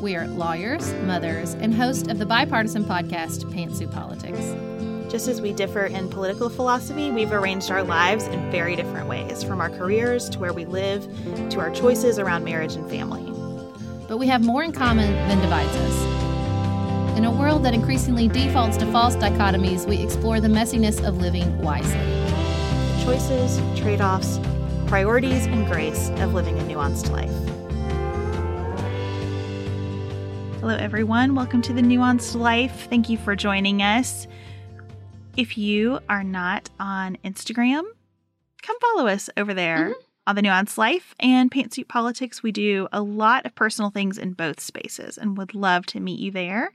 We are lawyers, mothers, and host of the bipartisan podcast Pantsuit Politics. Just as we differ in political philosophy, we've arranged our lives in very different ways, from our careers to where we live to our choices around marriage and family. But we have more in common than divides us. In a world that increasingly defaults to false dichotomies, we explore the messiness of living wisely. The choices, trade offs, priorities, and grace of living a nuanced life. Hello, everyone. Welcome to the Nuanced Life. Thank you for joining us. If you are not on Instagram, come follow us over there mm-hmm. on the Nuanced Life and Pantsuit Politics. We do a lot of personal things in both spaces and would love to meet you there.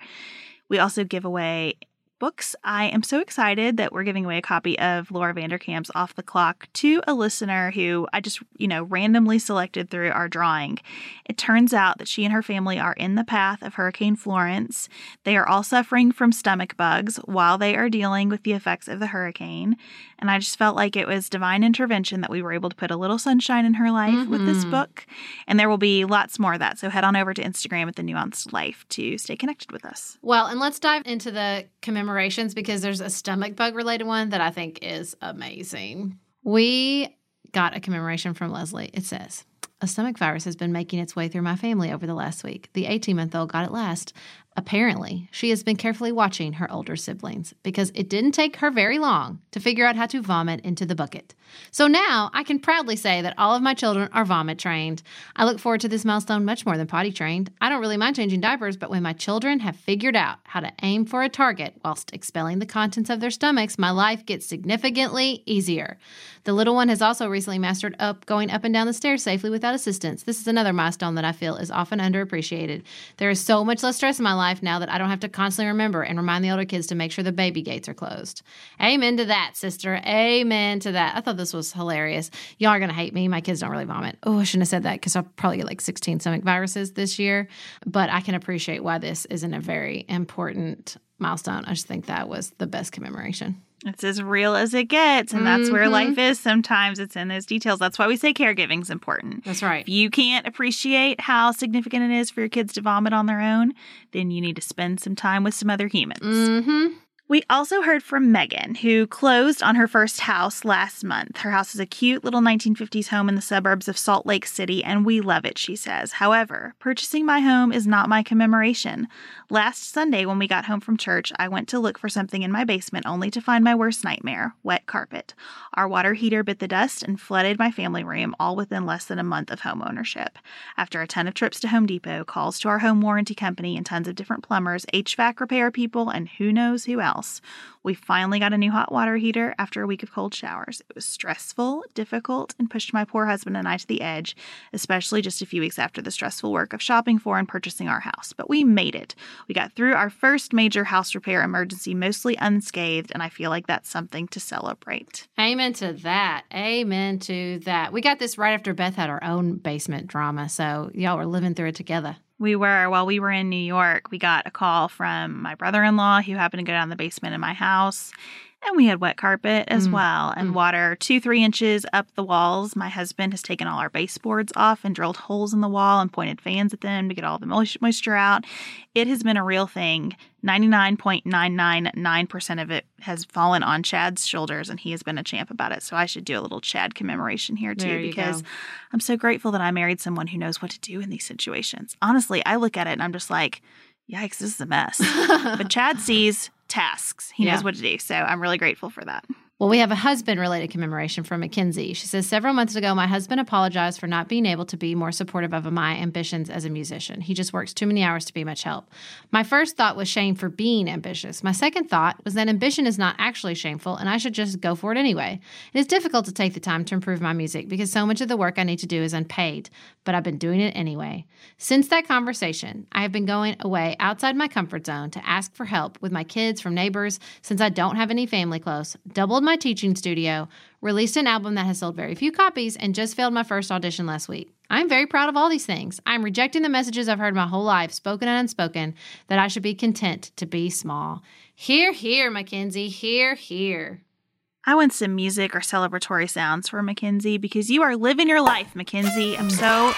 We also give away books. I am so excited that we're giving away a copy of Laura Vanderkam's Off the Clock to a listener who I just, you know, randomly selected through our drawing. It turns out that she and her family are in the path of Hurricane Florence. They are all suffering from stomach bugs while they are dealing with the effects of the hurricane. And I just felt like it was divine intervention that we were able to put a little sunshine in her life mm-hmm. with this mm-hmm. book. And there will be lots more of that. So head on over to Instagram at the Nuanced Life to stay connected with us. Well, and let's dive into the commemorations because there's a stomach bug related one that I think is amazing. We got a commemoration from Leslie. It says, a stomach virus has been making its way through my family over the last week. The 18 month old got it last. Apparently, she has been carefully watching her older siblings because it didn't take her very long to figure out how to vomit into the bucket. So now I can proudly say that all of my children are vomit trained. I look forward to this milestone much more than potty trained. I don't really mind changing diapers, but when my children have figured out how to aim for a target whilst expelling the contents of their stomachs, my life gets significantly easier. The little one has also recently mastered up going up and down the stairs safely without assistance. This is another milestone that I feel is often underappreciated. There is so much less stress in my life life now that I don't have to constantly remember and remind the older kids to make sure the baby gates are closed. Amen to that, sister. Amen to that. I thought this was hilarious. Y'all are going to hate me. My kids don't really vomit. Oh, I shouldn't have said that because I'll probably get like 16 stomach viruses this year. But I can appreciate why this isn't a very important milestone. I just think that was the best commemoration. It's as real as it gets. And that's mm-hmm. where life is. Sometimes it's in those details. That's why we say caregiving is important. That's right. If you can't appreciate how significant it is for your kids to vomit on their own, then you need to spend some time with some other humans. Mm-hmm. We also heard from Megan, who closed on her first house last month. Her house is a cute little 1950s home in the suburbs of Salt Lake City, and we love it, she says. However, purchasing my home is not my commemoration. Last Sunday, when we got home from church, I went to look for something in my basement only to find my worst nightmare wet carpet. Our water heater bit the dust and flooded my family room, all within less than a month of home ownership. After a ton of trips to Home Depot, calls to our home warranty company, and tons of different plumbers, HVAC repair people, and who knows who else We finally got a new hot water heater after a week of cold showers. It was stressful, difficult, and pushed my poor husband and I to the edge, especially just a few weeks after the stressful work of shopping for and purchasing our house. But we made it. We got through our first major house repair emergency mostly unscathed, and I feel like that's something to celebrate. Amen to that. Amen to that. We got this right after Beth had her own basement drama, so y'all were living through it together. We were, while we were in New York, we got a call from my brother in law who happened to go down the basement in my house. And we had wet carpet as mm. well and mm. water two, three inches up the walls. My husband has taken all our baseboards off and drilled holes in the wall and pointed fans at them to get all the moisture out. It has been a real thing. 99.999% of it has fallen on Chad's shoulders and he has been a champ about it. So I should do a little Chad commemoration here too because go. I'm so grateful that I married someone who knows what to do in these situations. Honestly, I look at it and I'm just like, yikes, this is a mess. but Chad sees tasks. He yeah. knows what to do. So I'm really grateful for that. Well, we have a husband related commemoration from Mackenzie. She says, Several months ago, my husband apologized for not being able to be more supportive of my ambitions as a musician. He just works too many hours to be much help. My first thought was shame for being ambitious. My second thought was that ambition is not actually shameful and I should just go for it anyway. It is difficult to take the time to improve my music because so much of the work I need to do is unpaid, but I've been doing it anyway. Since that conversation, I have been going away outside my comfort zone to ask for help with my kids from neighbors since I don't have any family close, doubled my teaching studio, released an album that has sold very few copies, and just failed my first audition last week. I'm very proud of all these things. I'm rejecting the messages I've heard my whole life, spoken and unspoken, that I should be content to be small. Here, here, Mackenzie, here, here. I want some music or celebratory sounds for Mackenzie because you are living your life, Mackenzie. I'm so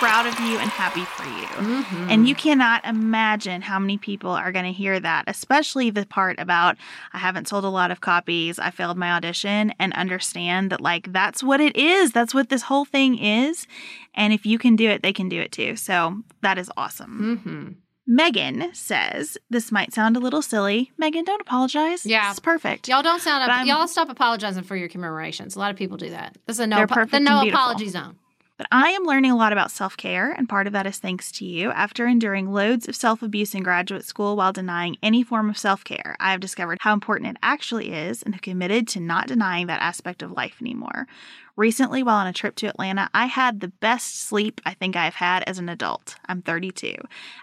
proud of you and happy for you. Mm-hmm. And you cannot imagine how many people are going to hear that, especially the part about I haven't sold a lot of copies, I failed my audition, and understand that, like, that's what it is. That's what this whole thing is. And if you can do it, they can do it too. So that is awesome. Mm-hmm. Megan says, This might sound a little silly. Megan, don't apologize. Yeah. It's perfect. Y'all don't sound up. Y'all stop apologizing for your commemorations. A lot of people do that. This is a no. Perfect the no apology zone. But I am learning a lot about self care, and part of that is thanks to you. After enduring loads of self abuse in graduate school while denying any form of self care, I have discovered how important it actually is and have committed to not denying that aspect of life anymore. Recently, while on a trip to Atlanta, I had the best sleep I think I've had as an adult. I'm 32,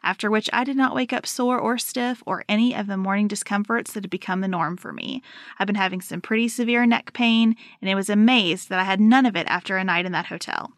after which I did not wake up sore or stiff or any of the morning discomforts that had become the norm for me. I've been having some pretty severe neck pain, and I was amazed that I had none of it after a night in that hotel.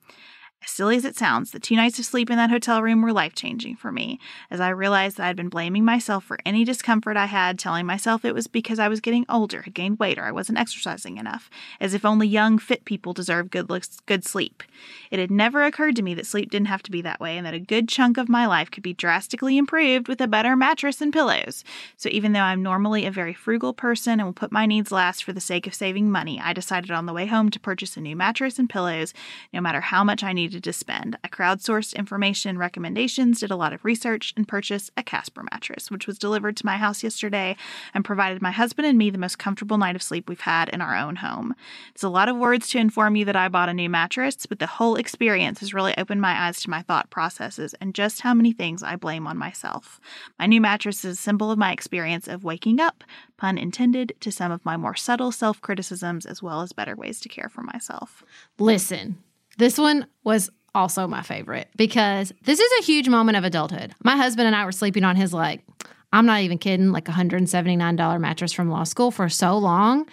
As silly as it sounds, the two nights of sleep in that hotel room were life changing for me, as I realized that I had been blaming myself for any discomfort I had, telling myself it was because I was getting older, had gained weight, or I wasn't exercising enough, as if only young, fit people deserve good looks, good sleep. It had never occurred to me that sleep didn't have to be that way, and that a good chunk of my life could be drastically improved with a better mattress and pillows. So even though I'm normally a very frugal person and will put my needs last for the sake of saving money, I decided on the way home to purchase a new mattress and pillows, no matter how much I needed to spend. I crowdsourced information recommendations, did a lot of research, and purchased a Casper mattress, which was delivered to my house yesterday and provided my husband and me the most comfortable night of sleep we've had in our own home. It's a lot of words to inform you that I bought a new mattress, but the whole experience has really opened my eyes to my thought processes and just how many things I blame on myself. My new mattress is a symbol of my experience of waking up, pun intended, to some of my more subtle self criticisms as well as better ways to care for myself. Listen, this one was also my favorite because this is a huge moment of adulthood. My husband and I were sleeping on his like, I'm not even kidding, like $179 mattress from law school for so long.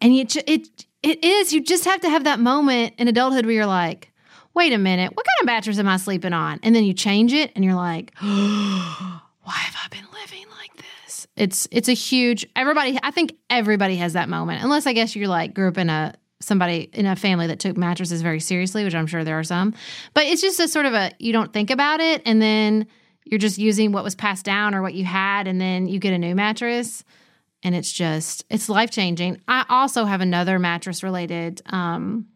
And it, it, it is, you just have to have that moment in adulthood where you're like, wait a minute, what kind of mattress am I sleeping on? And then you change it and you're like, why have I been living like this? It's it's a huge everybody I think everybody has that moment. Unless I guess you're like grew up in a somebody in a family that took mattresses very seriously, which I'm sure there are some. But it's just a sort of a you don't think about it and then you're just using what was passed down or what you had and then you get a new mattress and it's just it's life changing. I also have another mattress related um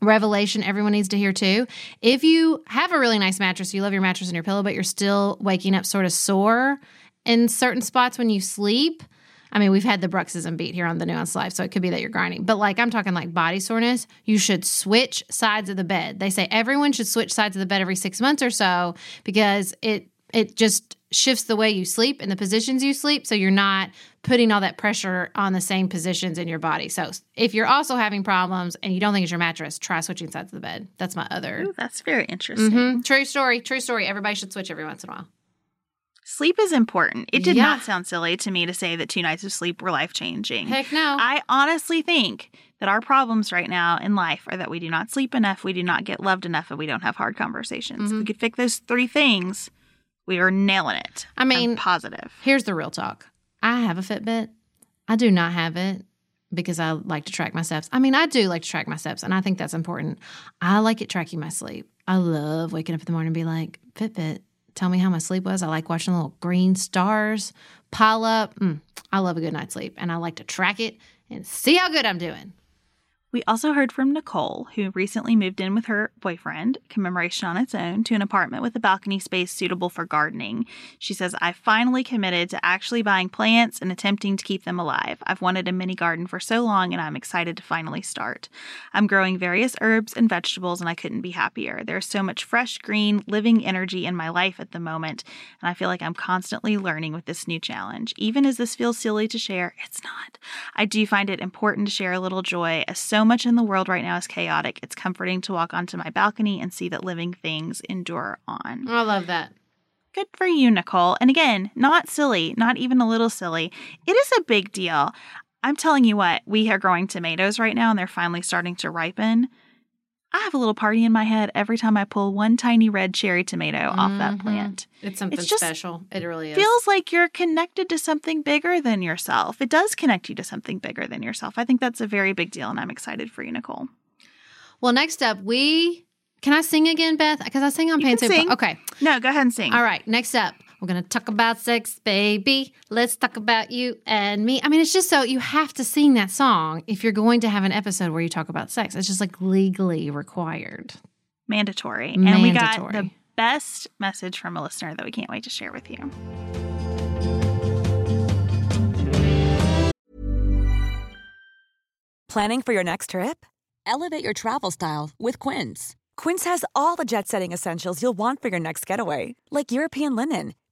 revelation everyone needs to hear too. If you have a really nice mattress, you love your mattress and your pillow, but you're still waking up sort of sore in certain spots when you sleep. I mean, we've had the bruxism beat here on the Nuance Life, so it could be that you're grinding. But like I'm talking like body soreness, you should switch sides of the bed. They say everyone should switch sides of the bed every six months or so because it it just shifts the way you sleep and the positions you sleep so you're not putting all that pressure on the same positions in your body so if you're also having problems and you don't think it's your mattress try switching sides of the bed that's my other Ooh, that's very interesting. Mhm. true story true story everybody should switch every once in a while Sleep is important. It did Yeah. not sound silly to me to say that two nights of sleep were life changing. heck no I honestly think that our problems right now in life are that we do not sleep enough, we do not get loved enough, and we don't have hard conversations. If we could fix those three things, we are nailing it. I mean- I'm positive. Here's the real talk. I have a Fitbit. I do not have it because I like to track my steps. I mean, I do like to track my steps, and I think that's important. I like it tracking my sleep. I love waking up in the morning and be like, Fitbit, tell me how my sleep was. I like watching little green stars pile up. Mm, I love a good night's sleep, and I like to track it and see how good I'm doing. We also heard from Nicole, who recently moved in with her boyfriend, commemoration on its own, to an apartment with a balcony space suitable for gardening. She says, I finally committed to actually buying plants and attempting to keep them alive. I've wanted a mini garden for so long and I'm excited to finally start. I'm growing various herbs and vegetables and I couldn't be happier. There's so much fresh, green, living energy in my life at the moment, and I feel like I'm constantly learning with this new challenge. Even as this feels silly to share, it's not. I do find it important to share a little joy as so much in the world right now is chaotic. It's comforting to walk onto my balcony and see that living things endure on. I love that. Good for you, Nicole. And again, not silly, not even a little silly. It is a big deal. I'm telling you what, we are growing tomatoes right now and they're finally starting to ripen. I have a little party in my head every time I pull one tiny red cherry tomato off that Mhm. plant. It's something It's just- special. It really is. Feels like you're connected to something bigger than yourself. It does connect you to something bigger than yourself. I think that's a very big deal, and I'm excited for you, Nicole. well, next up, we can I sing again, Beth? Because I sing on Pain sing. Okay. No, go ahead and sing. All right. Next up, we're gonna talk about sex, baby. Let's talk about you and me. I mean, it's just so you have to sing that song if you're going to have an episode where you talk about sex. It's just like legally required. Mandatory. And we got the best message from a listener that we can't wait to share with you. Planning for your next trip? Elevate your travel style with Quince. Quince has all the jet setting essentials you'll want for your next getaway, like European linen,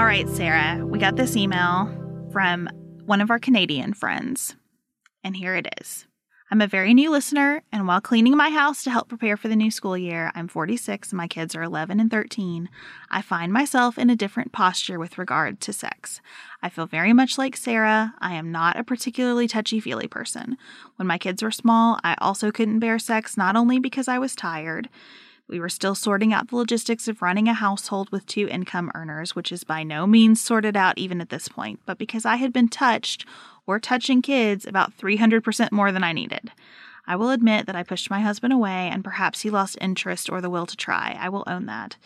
All right, Sarah, we got this email from one of our Canadian friends, and here it is. I'm a very new listener, and while cleaning my house to help prepare for the new school year, I'm 46 and my kids are 11 and 13. I find myself in a different posture with regard to sex. I feel very much like Sarah. I am not a particularly touchy feely person. When my kids were small, I also couldn't bear sex, not only because I was tired. We were still sorting out the logistics of running a household with two income earners, which is by no means sorted out even at this point, but because I had been touched or touching kids about 300% more than I needed. I will admit that I pushed my husband away and perhaps he lost interest or the will to try. I will own that.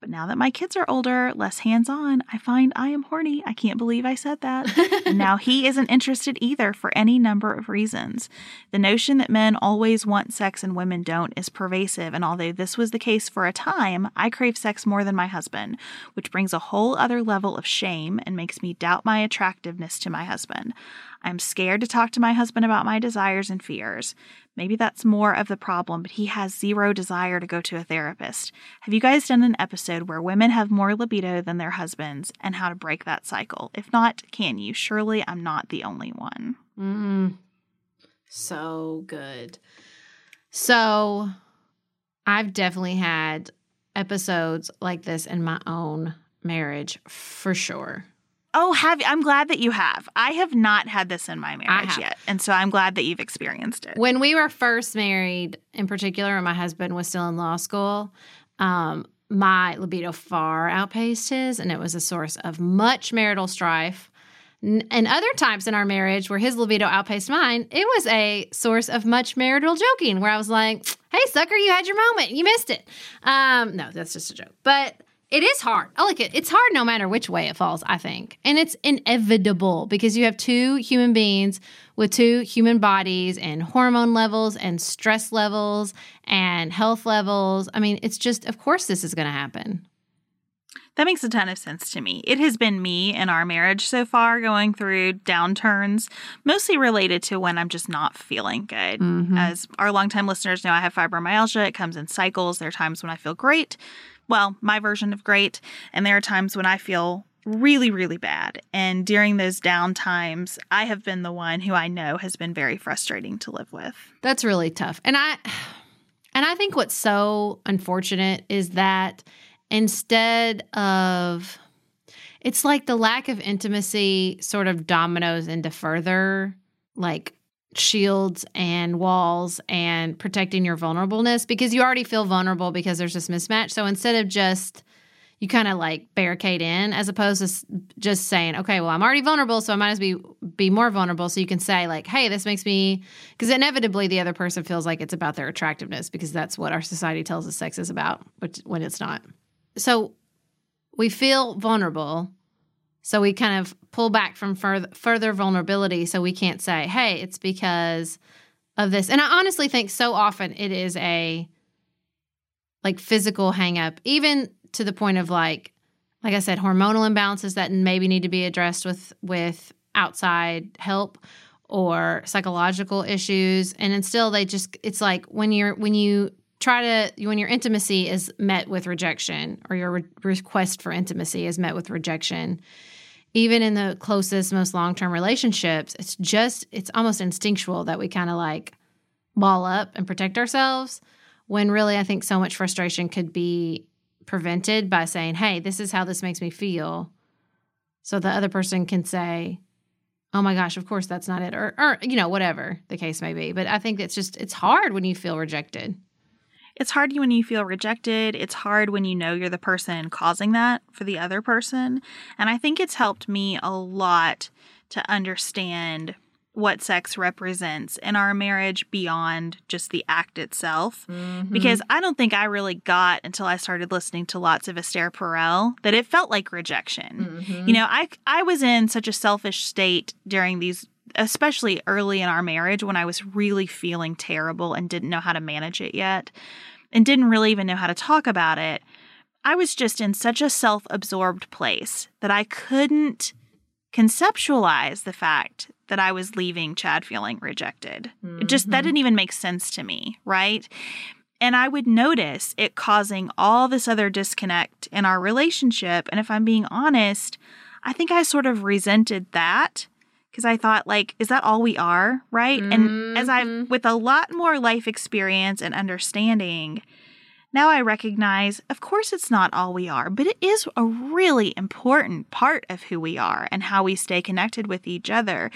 But now that my kids are older, less hands on, I find I am horny. I can't believe I said that. and now he isn't interested either for any number of reasons. The notion that men always want sex and women don't is pervasive, and although this was the case for a time, I crave sex more than my husband, which brings a whole other level of shame and makes me doubt my attractiveness to my husband. I'm scared to talk to my husband about my desires and fears. Maybe that's more of the problem, but he has zero desire to go to a therapist. Have you guys done an episode where women have more libido than their husbands and how to break that cycle? If not, can you? Surely I'm not the only one. Mm. So good. So I've definitely had episodes like this in my own marriage for sure. Oh, have I'm glad that you have. I have not had this in my marriage yet, and so I'm glad that you've experienced it. When we were first married, in particular, and my husband was still in law school, um, my libido far outpaced his, and it was a source of much marital strife. And other times in our marriage where his libido outpaced mine, it was a source of much marital joking where I was like, hey, sucker, you had your moment. You missed it. Um, no, that's just a joke. But it is hard. I like it. It's hard no matter which way it falls, I think. And it's inevitable because you have two human beings with two human bodies and hormone levels and stress levels and health levels. I mean, it's just, of course, this is going to happen. That makes a ton of sense to me. It has been me and our marriage so far going through downturns, mostly related to when I'm just not feeling good. Mm-hmm. As our longtime listeners know, I have fibromyalgia. It comes in cycles. There are times when I feel great. Well, my version of great. And there are times when I feel really, really bad. And during those down times, I have been the one who I know has been very frustrating to live with. That's really tough. And I and I think what's so unfortunate is that instead of it's like the lack of intimacy sort of dominoes into further like shields and walls and protecting your vulnerableness because you already feel vulnerable because there's this mismatch. So instead of just you kind of like barricade in as opposed to just saying, okay, well, I'm already vulnerable, so I might as be be more vulnerable. So you can say like, hey, this makes me because inevitably the other person feels like it's about their attractiveness because that's what our society tells us sex is about, which when it's not. So we feel vulnerable. So we kind of pull back from further further vulnerability so we can't say, hey, it's because of this. And I honestly think so often it is a like physical hang up. Even to the point of like like I said, hormonal imbalances that maybe need to be addressed with with outside help or psychological issues. And then still they just it's like when you're when you try to when your intimacy is met with rejection or your re- request for intimacy is met with rejection even in the closest most long-term relationships it's just it's almost instinctual that we kind of like ball up and protect ourselves when really i think so much frustration could be prevented by saying, hey, this is how this makes me feel. So the other person can say, oh my gosh, of course that's not it. Or, or, you know, whatever the case may be. But I think it's just, it's hard when you feel rejected. It's hard when you feel rejected. It's hard when you know you're the person causing that for the other person. And I think it's helped me a lot to understand what sex represents in our marriage beyond just the act itself. Mm-hmm. Because I don't think I really got until I started listening to lots of Esther Perel that it felt like rejection. Mm-hmm. You know, I I was in such a selfish state during these especially early in our marriage when I was really feeling terrible and didn't know how to manage it yet and didn't really even know how to talk about it. I was just in such a self-absorbed place that I couldn't conceptualize the fact that I was leaving Chad feeling rejected. Mm-hmm. It just that mm-hmm. didn't even make sense to me, right? And I would notice it causing all this other disconnect in our relationship. And if I'm being honest, I think I sort of resented that because I thought, like, is that all we are? Right. Mm-hmm. And as I've, with a lot more life experience and understanding, now I recognize, of course, it's not all we are, but it is a really important part of who we are and how we stay connected with each other.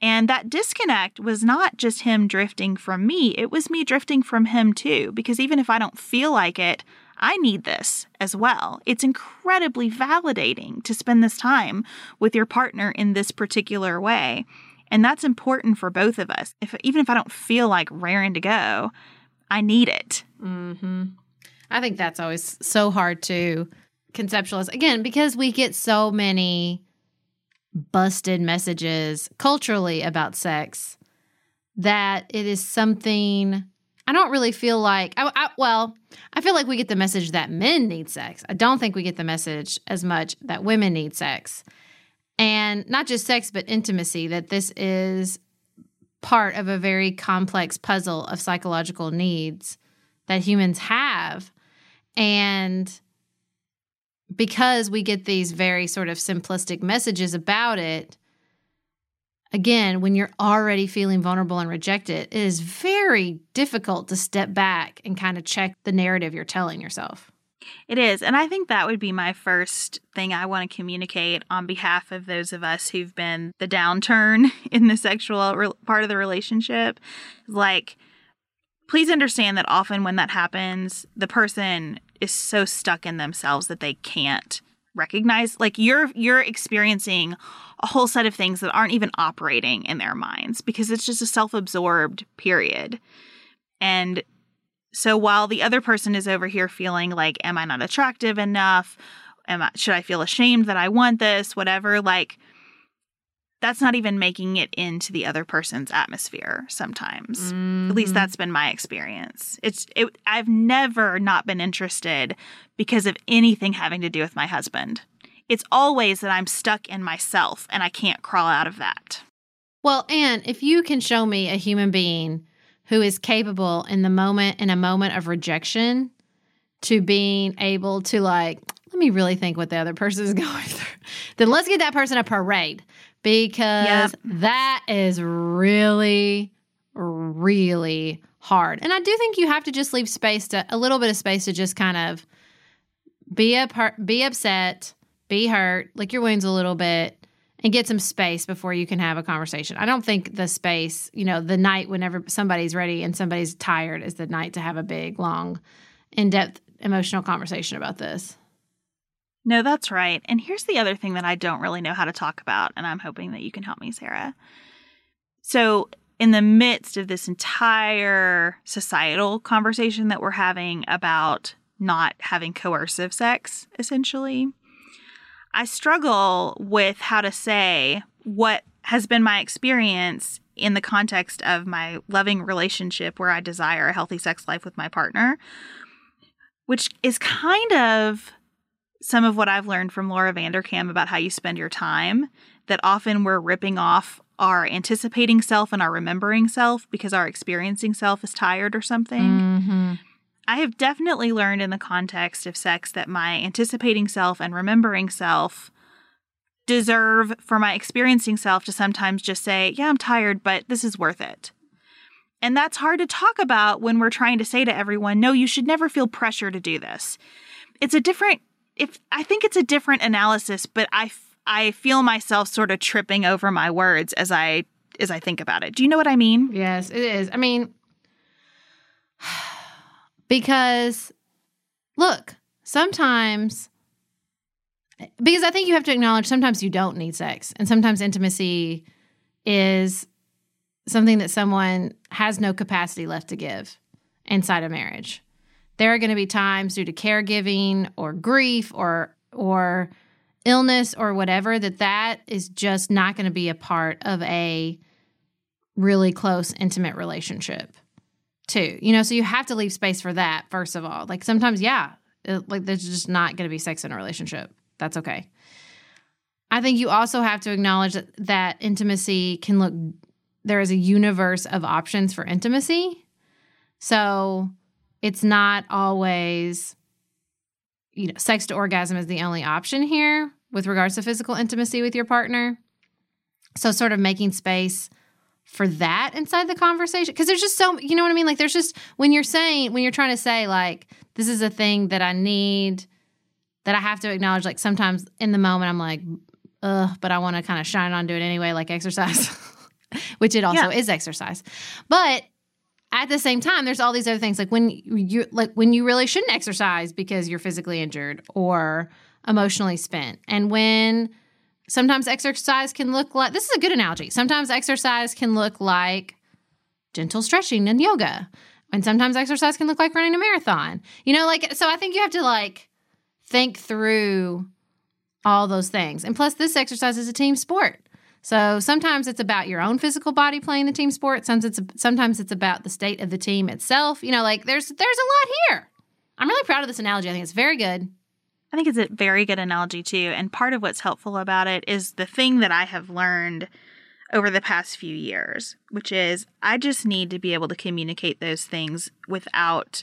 And that disconnect was not just him drifting from me, it was me drifting from him too. Because even if I don't feel like it, I need this as well. It's incredibly validating to spend this time with your partner in this particular way. And that's important for both of us. If even if I don't feel like raring to go, I need it. Mm-hmm. I think that's always so hard to conceptualize. Again, because we get so many busted messages culturally about sex that it is something I don't really feel like I, I, well, I feel like we get the message that men need sex. I don't think we get the message as much that women need sex. And not just sex but intimacy that this is part of a very complex puzzle of psychological needs that humans have and because we get these very sort of simplistic messages about it, again, when you're already feeling vulnerable and rejected, it is very difficult to step back and kind of check the narrative you're telling yourself. It is. And I think that would be my first thing I want to communicate on behalf of those of us who've been the downturn in the sexual re- part of the relationship. Like, please understand that often when that happens, the person is so stuck in themselves that they can't recognize like you're you're experiencing a whole set of things that aren't even operating in their minds because it's just a self-absorbed period. And so while the other person is over here feeling like am I not attractive enough? Am I should I feel ashamed that I want this? Whatever, like that's not even making it into the other person's atmosphere sometimes. Mm-hmm. At least mm-hmm. that's been my experience. It's it, I've never not been interested because of anything having to do with my husband. It's always that I'm stuck in myself and I can't crawl out of that. Well, and if you can show me a human being who is capable in the moment in a moment of rejection to being able to like let me really think what the other person is going through. Then let's get that person a parade because yep. that is really, really hard. And I do think you have to just leave space to a little bit of space to just kind of be up, be upset, be hurt, lick your wounds a little bit, and get some space before you can have a conversation. I don't think the space, you know, the night whenever somebody's ready and somebody's tired is the night to have a big, long, in depth emotional conversation about this. No, that's right. And here's the other thing that I don't really know how to talk about, and I'm hoping that you can help me, Sarah. So, in the midst of this entire societal conversation that we're having about not having coercive sex, essentially, I struggle with how to say what has been my experience in the context of my loving relationship where I desire a healthy sex life with my partner, which is kind of some of what I've learned from Laura Vanderkam about how you spend your time, that often we're ripping off our anticipating self and our remembering self because our experiencing self is tired or something. Mm-hmm. I have definitely learned in the context of sex that my anticipating self and remembering self deserve for my experiencing self to sometimes just say, Yeah, I'm tired, but this is worth it. And that's hard to talk about when we're trying to say to everyone, No, you should never feel pressure to do this. It's a different, if I think it's a different analysis, but I, I feel myself sort of tripping over my words as I as I think about it. Do you know what I mean? Yes, it is. I mean, because look, sometimes because I think you have to acknowledge sometimes you don't need sex and sometimes intimacy is something that someone has no capacity left to give inside a marriage. There are going to be times due to caregiving or grief or or illness or whatever that that is just not going to be a part of a really close intimate relationship too. You know so you have to leave space for that first of all. Like sometimes yeah it, like there's just not going to be sex in a relationship. That's okay. I think you also have to acknowledge that, that intimacy can look there is a universe of options for intimacy. So it's not always you know sex to orgasm is the only option here with regards to physical intimacy with your partner. So sort of making space for that inside the conversation. Because there's just so you know what i mean? Like there's just when you're saying when you're trying to say like this is a thing that i need that i have to acknowledge like sometimes in the moment i'm like ugh but i want to kind of shine on do it anyway like exercise which it also Yeah. is exercise. But at the same time there's all these other things like when you like when you really shouldn't exercise because you're physically injured or emotionally spent and when sometimes exercise can look like this is a good analogy. Sometimes exercise can look like gentle stretching and yoga. And sometimes exercise can look like running a marathon. You know, like so I think you have to like think through all those things. And plus this exercise is a team sport. So sometimes it's about your own physical body playing the team sport. Sometimes it's sometimes it's about the state of the team itself. You know, like there's there's a lot here. I'm really proud of this analogy. I think it's very good. I think it's a very good analogy too. And part of what's helpful about it is the thing that I have learned over the past few years, which is I just need to be able to communicate those things without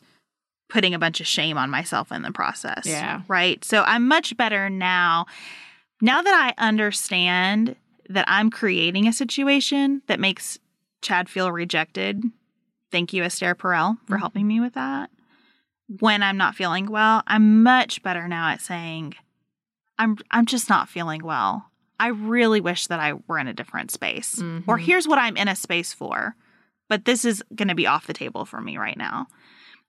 putting a bunch of shame on myself in the process. Yeah. Right. So I'm much better now. Now that I understand that I'm creating a situation that makes Chad feel rejected. Thank you, Esther Perel, for mm-hmm. helping me with that when I'm not feeling well, I'm much better now at saying, I'm I'm just not feeling well. I really wish that I were in a different space. Or mm-hmm. here's what I'm in a space for, but this is going to be off the table for me right now.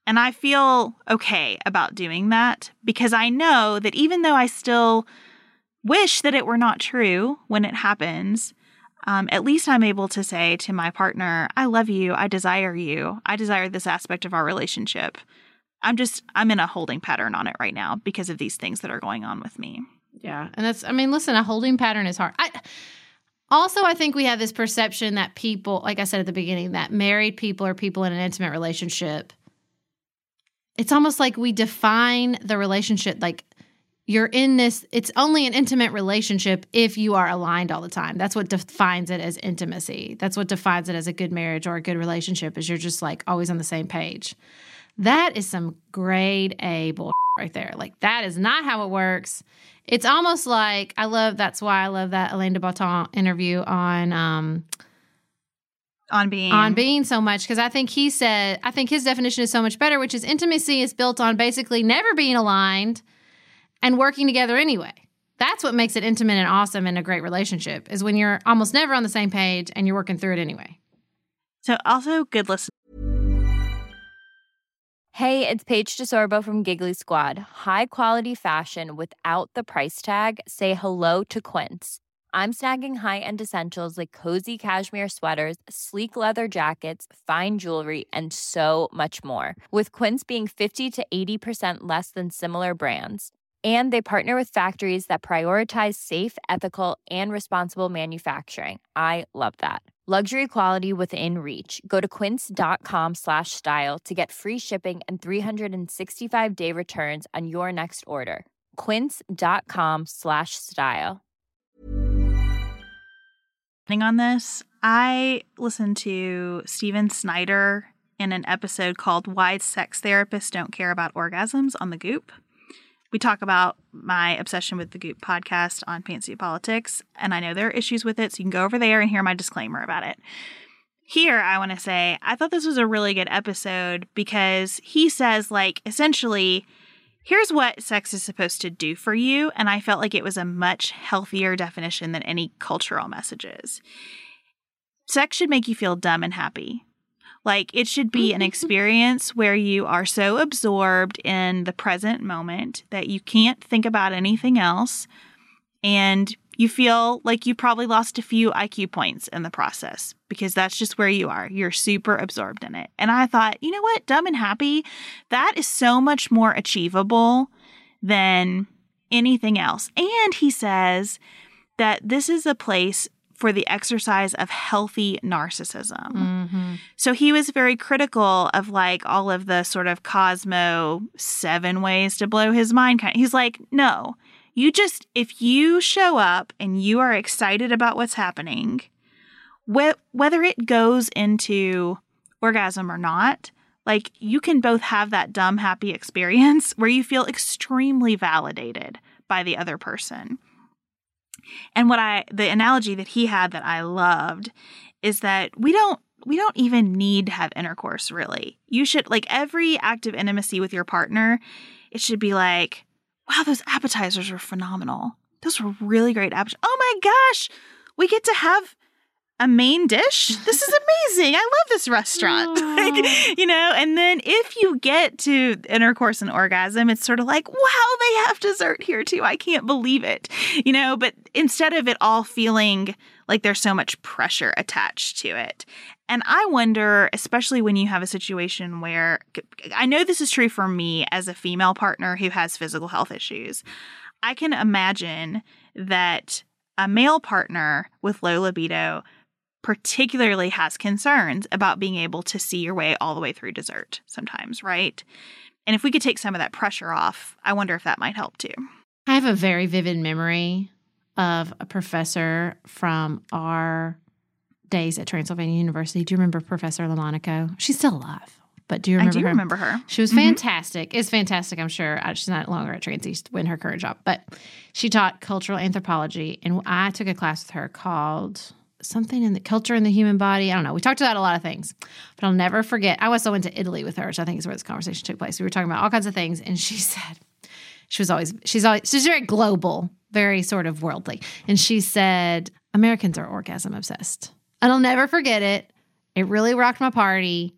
And I feel okay about doing that because I know that even though I still wish that it were not true when it happens, um, at least I'm able to say to my partner, I love you. I desire you. I desire this aspect of our relationship. I'm just, I'm in a holding pattern on it right now because of these things that are going on with me. Yeah. And that's, I mean, listen, a holding pattern is hard. I, also, I think we have this perception that people, like I said at the beginning, that married people or people in an intimate relationship, it's almost like we define the relationship like you're in this, it's only an intimate relationship if you are aligned all the time. That's what defines it as intimacy. That's what defines it as a good marriage or a good relationship, is you're just like always on the same page. That is some grade A bull right there. Like that is not how it works. It's almost like I love. That's why I love that Alain de Botton interview on um, On being, on being so much because I think he said I think his definition is so much better, which is intimacy is built on basically never being aligned and working together anyway. That's what makes it intimate and awesome in a great relationship is when you're almost never on the same page and you're working through it anyway. So, also good listen. Hey, it's Paige DeSorbo from Giggly Squad. High quality fashion without the price tag? Say hello to Quince. I'm snagging high end essentials like cozy cashmere sweaters, sleek leather jackets, fine jewelry, and so much more. With Quince being 50 to 80% less than similar brands and they partner with factories that prioritize safe ethical and responsible manufacturing. I love that. Luxury quality within reach. Go to quince.com slash style to get free shipping and 365 day returns on your next order. quince.com slash style. On this i listened to Stephen Snyder in an episode called why sex therapists don't care about orgasms on the goop we talk about my obsession with the Goop podcast on Pantsuit Politics, and I know there are issues with it, so you can go over there and hear my disclaimer about it. Here, I want to say, I thought this was a really good episode because he says, like, essentially, here's what sex is supposed to do for you. And I felt like it was a much healthier definition than any cultural messages. Sex should make you feel dumb and happy. Like it should be an experience where you are so absorbed in the present moment that you can't think about anything else and you feel like you probably lost a few IQ points in the process because that's just where you are. You're super absorbed in it. And I thought, you know what? Dumb and happy, that is so much more achievable than anything else. And he says that this is a place for the exercise of healthy narcissism. Mm-hmm. So he was very critical of like all of the sort of Cosmo seven ways to blow his mind kind. He's like, no, you just, if you show up and you are excited about what's happening, wh- whether it goes into orgasm or not, like you can both have that dumb, happy experience where you feel extremely validated by the other person. And what I the analogy that he had that I loved is that we don't we don't even need to have intercourse really. You should like every act of intimacy with your partner, it should be like, wow, those appetizers are phenomenal. Those were really great appetizers. Oh my gosh, we get to have a main dish. This is amazing. I love this restaurant. like, you know, and then if you get to intercourse and orgasm, it's sort of like, wow, they have dessert here too. I can't believe it. You know, but instead of it all feeling like there's so much pressure attached to it. And I wonder, especially when you have a situation where I know this is true for me as a female partner who has physical health issues. I can imagine that a male partner with low libido particularly has concerns about being able to see your way all the way through dessert sometimes, right? And if we could take some of that pressure off, I wonder if that might help too. I have a very vivid memory of a professor from our days at Transylvania University. Do you remember Professor Lamonaco? She's still alive. But do you remember I do her? remember her. She was mm-hmm. fantastic. Mm-hmm. Is fantastic, I'm sure. She's not longer at Transy to win her current job, but she taught cultural anthropology, and I took a class with her called something in the culture in the human body. I don't know. We talked about a lot of things, but I'll never forget. I also went to Italy with her, which I think is where this conversation took place. We were talking about all kinds of things, and she said she was always she's always she's very global, very sort of worldly, and she said Americans are orgasm obsessed, and I'll never forget it. It really rocked my party,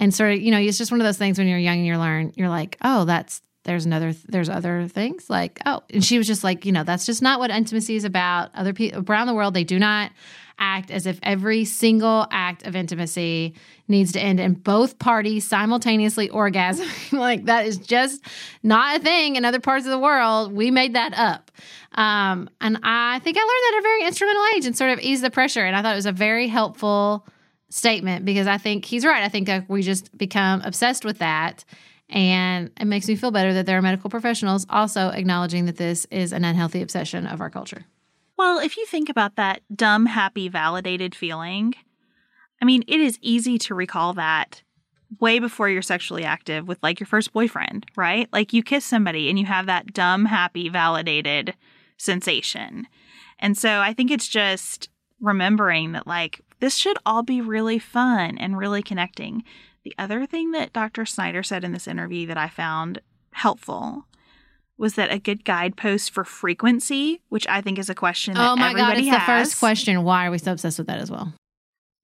and sort of you know it's just one of those things when you're young and you learn you're like oh that's there's another there's other things like oh and she was just like you know that's just not what intimacy is about other people around the world they do not act as if every single act of intimacy needs to end in both parties simultaneously orgasming. like that is just not a thing in other parts of the world. We made that up. Um, and I think I learned that at a very instrumental age and sort of eased the pressure. And I thought it was a very helpful statement because I think he's right. I think we just become obsessed with that. And it makes me feel better that there are medical professionals also acknowledging that this is an unhealthy obsession of our culture. Well, if you think about that dumb, happy, validated feeling, I mean, it is easy to recall that way before you're sexually active with like your first boyfriend, right? Like you kiss somebody and you have that dumb, happy, validated sensation. And so I think it's just remembering that like this should all be really fun and really connecting. The other thing that Dr. Snyder said in this interview that I found helpful was that a good guidepost for frequency, which I think is a question that everybody has. Oh my god, everybody it's the first question. Why are we so obsessed with that as well?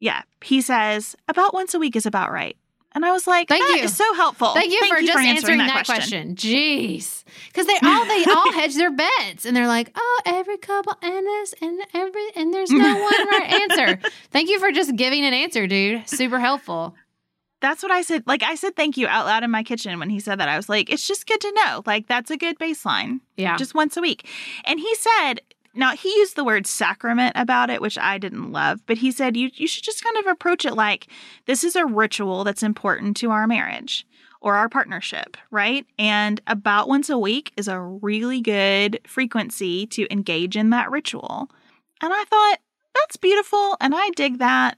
Yeah, he says about once a week is about right, and I was like, Thank "That you. is so helpful. Thank you for just answering, that, question. Jeez, because they all they all hedge their bets, and they're like, "Oh, every couple and this and every and there's no one right answer." Thank you for just giving an answer, dude. Super helpful. That's what I said. Like I said, thank you out loud in my kitchen when he said that. I was like, it's just good to know. Like that's a good baseline. Yeah, just once a week. And he said, now he used the word sacrament about it, which I didn't love, but he said you you should just kind of approach it like this is a ritual that's important to our marriage or our partnership, right? And about once a week is a really good frequency to engage in that ritual. And I thought that's beautiful and I dig that.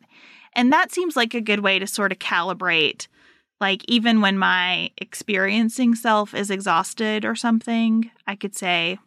And that seems like a good way to sort of calibrate like even when my experiencing self is exhausted or something, I could say,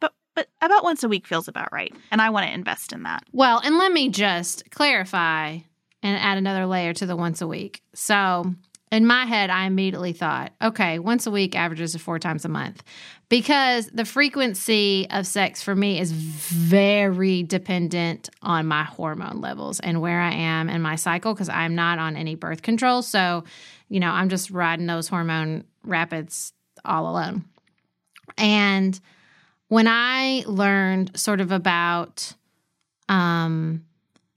but but about once a week feels about right, and I want to invest in that. Well, and let me just clarify and add another layer to the once a week. So, in my head, I immediately thought, okay, once a week averages to four times a month because the frequency of sex for me is very dependent on my hormone levels and where I am in my cycle because I'm not on any birth control. So, you know, I'm just riding those hormone rapids all alone. And when I learned sort of about um,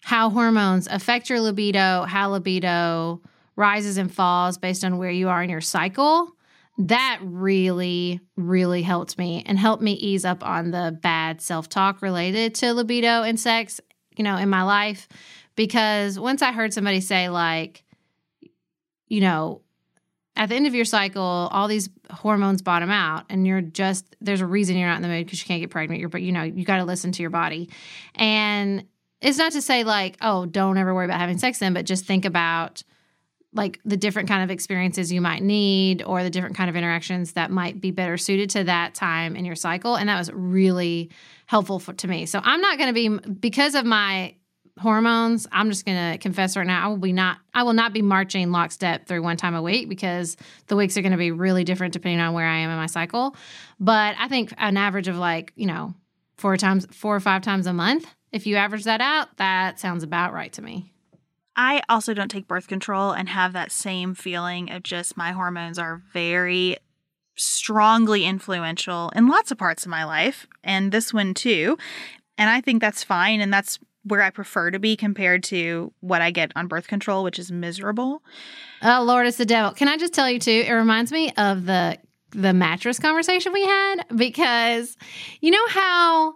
how hormones affect your libido, how libido rises and falls based on where you are in your cycle, that really, really helped me and helped me ease up on the bad self talk related to libido and sex, you know, in my life. Because once I heard somebody say, like, you know, at the end of your cycle, all these hormones bottom out, and you're just there's a reason you're not in the mood because you can't get pregnant. You're, but you know, you got to listen to your body, and it's not to say like, oh, don't ever worry about having sex then, but just think about like the different kind of experiences you might need or the different kind of interactions that might be better suited to that time in your cycle, and that was really helpful for, to me. So I'm not going to be because of my hormones i'm just going to confess right now i will be not i will not be marching lockstep through one time a week because the weeks are going to be really different depending on where i am in my cycle but i think an average of like you know four times four or five times a month if you average that out that sounds about right to me I also don't take birth control and have that same feeling of just my hormones are very strongly influential in lots of parts of my life and this one too. And I think that's fine and that's where I prefer to be compared to what I get on birth control, which is miserable. oh lord it's the devil can i just tell you too it reminds me of the the mattress conversation we had because you know how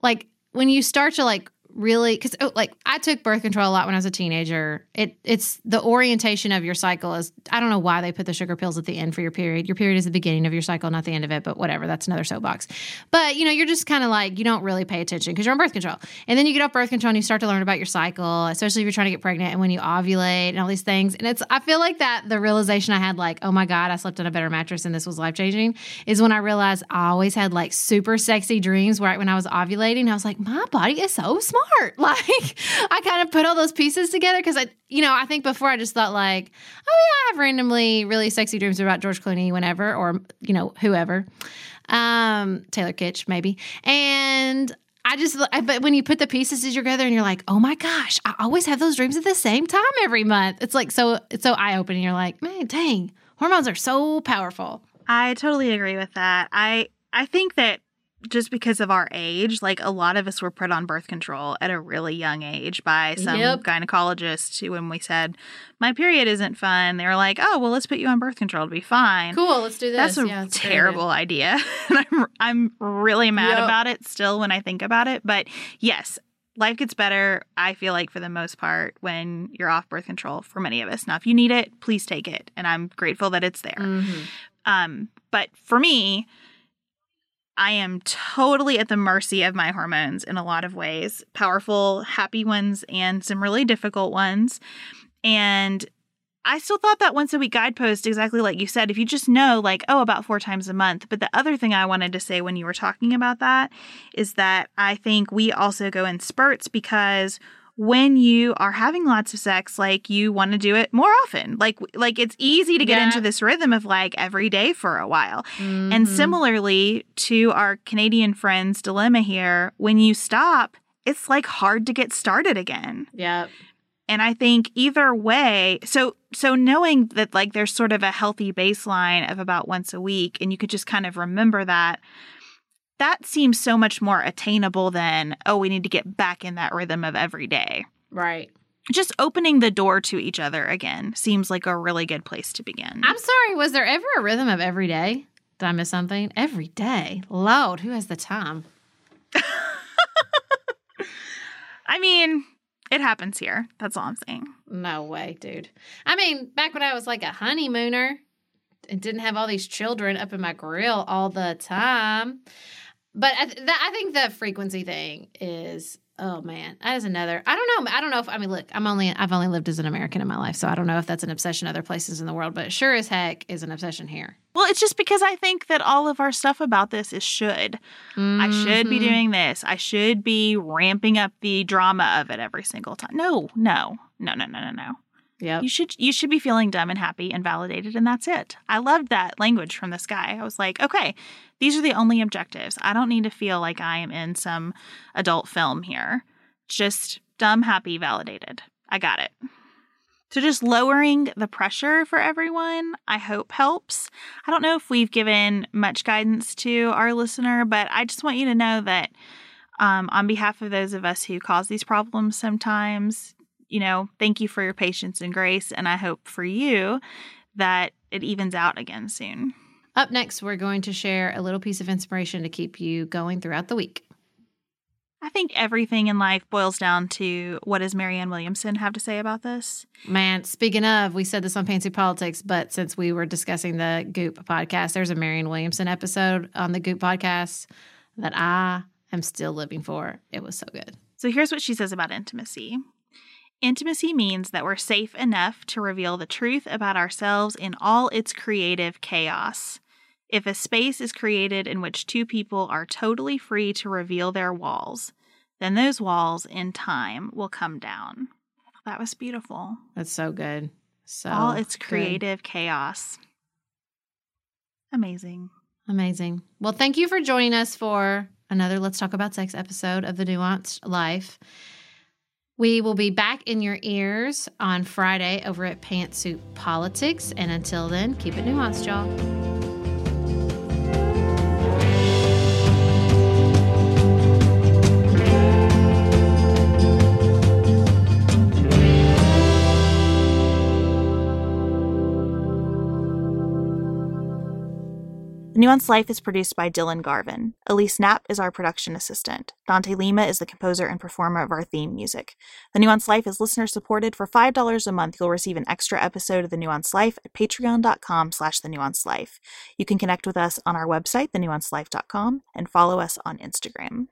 like when you start to like really because oh, like I took birth control a lot when I was a teenager. It it's the orientation of your cycle is I don't know why they put the sugar pills at the end for your period. Your period is the beginning of your cycle, not the end of it. But whatever, that's another soapbox. But you know, you're just kind of like you don't really pay attention because you're on birth control, and then you get off birth control and you start to learn about your cycle, especially if you're trying to get pregnant and when you ovulate and all these things. And it's I feel like that the realization I had like oh my god I slept on a better mattress and this was life changing is when I realized I always had like super sexy dreams right when I was ovulating. I was like my body is so smart. Like I kind of put all those pieces together because I, you know, I think before I just thought like, oh yeah, I have randomly really sexy dreams about George Clooney whenever, or you know, whoever, um, Taylor Kitsch maybe, and. I just, but when you put the pieces together and you're like, oh my gosh, I always have those dreams at the same time every month. It's like so, it's so eye opening. You're like, man, dang, hormones are so powerful. I totally agree with that. I I think that just because of our age, like a lot of us were put on birth control at a really young age by some Yep. gynecologist who when we said my period isn't fun, they were like, "Oh, well, let's put you on birth control to be fine." Cool, let's do this. That's a Yeah, terrible idea. and I'm I'm really mad Yep. about it still when I think about it, but yes, life gets better I feel like for the most part when you're off birth control for many of us. Now, if you need it, please take it, and I'm grateful that it's there. Mhm. Um, but for me, I am totally at the mercy of my hormones in a lot of ways powerful, happy ones, and some really difficult ones. And I still thought that once a week guidepost, exactly like you said, if you just know, like, oh, about four times a month. But the other thing I wanted to say when you were talking about that is that I think we also go in spurts because when you are having lots of sex like you want to do it more often like like it's easy to get Yeah. into this rhythm of like every day for a while and Mhm. similarly to our canadian friends dilemma here when you stop it's like hard to get started again Yep. and i think either way so so knowing that like there's sort of a healthy baseline of about once a week and you could just kind of remember that that seems so much more attainable than oh we need to get back in that rhythm of every day Right. just opening the door to each other again seems like a really good place to begin I'm sorry. Was there ever a rhythm of every day? Did I miss something? Every day. Lord, who has the time? i mean it happens here that's all i'm saying No way, dude. I mean, back when I was like a honeymooner and didn't have all these children up in my grill all the time. But I, th- I think the frequency thing is, oh man, that is another. I don't know. I don't know if, I mean, look, I'm only, I've only lived as an American in my life. So I don't know if that's an obsession other places in the world, but sure as heck is an obsession here. well it's just because i think that all of our stuff about this is should I should be Mhm. doing this. I should be ramping up the drama of it every single time. No, no, no, no, no, no, no. Yep. You should you should be feeling dumb and happy and validated, and that's it. I loved that language from this guy. I was like, okay, these are the only objectives. I don't need to feel like I am in some adult film here. Just dumb, happy, validated. I got it. So just lowering the pressure for everyone, I hope helps. I don't know if we've given much guidance to our listener, but I just want you to know that um, on behalf of those of us who cause these problems sometimes, you know, thank you for your patience and grace. And I hope for you that it evens out again soon. Up next, we're going to share a little piece of inspiration to keep you going throughout the week. I think everything in life boils down to what does Marianne Williamson have to say about this? Man, speaking of, we said this on Pantsuit Politics, but since we were discussing the Goop podcast, there's a Marianne Williamson episode on the Goop podcast that I am still living for. It was so good. So here's what she says about intimacy. Intimacy means that we're safe enough to reveal the truth about ourselves in all its creative chaos. If a space is created in which two people are totally free to reveal their walls, then those walls in time will come down. That was beautiful. That's so good. So all its good. creative chaos. Amazing. Amazing. Well, thank you for joining us for another Let's Talk About Sex episode of The Nuanced Life. We will be back in your ears on Friday over at Pantsuit Politics. And until then, keep it nuanced, y'all. The Nuanced Life is produced by Dylan Garvin. Elise Knapp is our production assistant. Dante Lima is the composer and performer of our theme music. The Nuanced Life is listener supported. For $5 a month, you'll receive an extra episode of The Nuanced Life at patreon.com slash The Nuanced Life. You can connect with us on our website, thenuancedlife.com, and follow us on Instagram.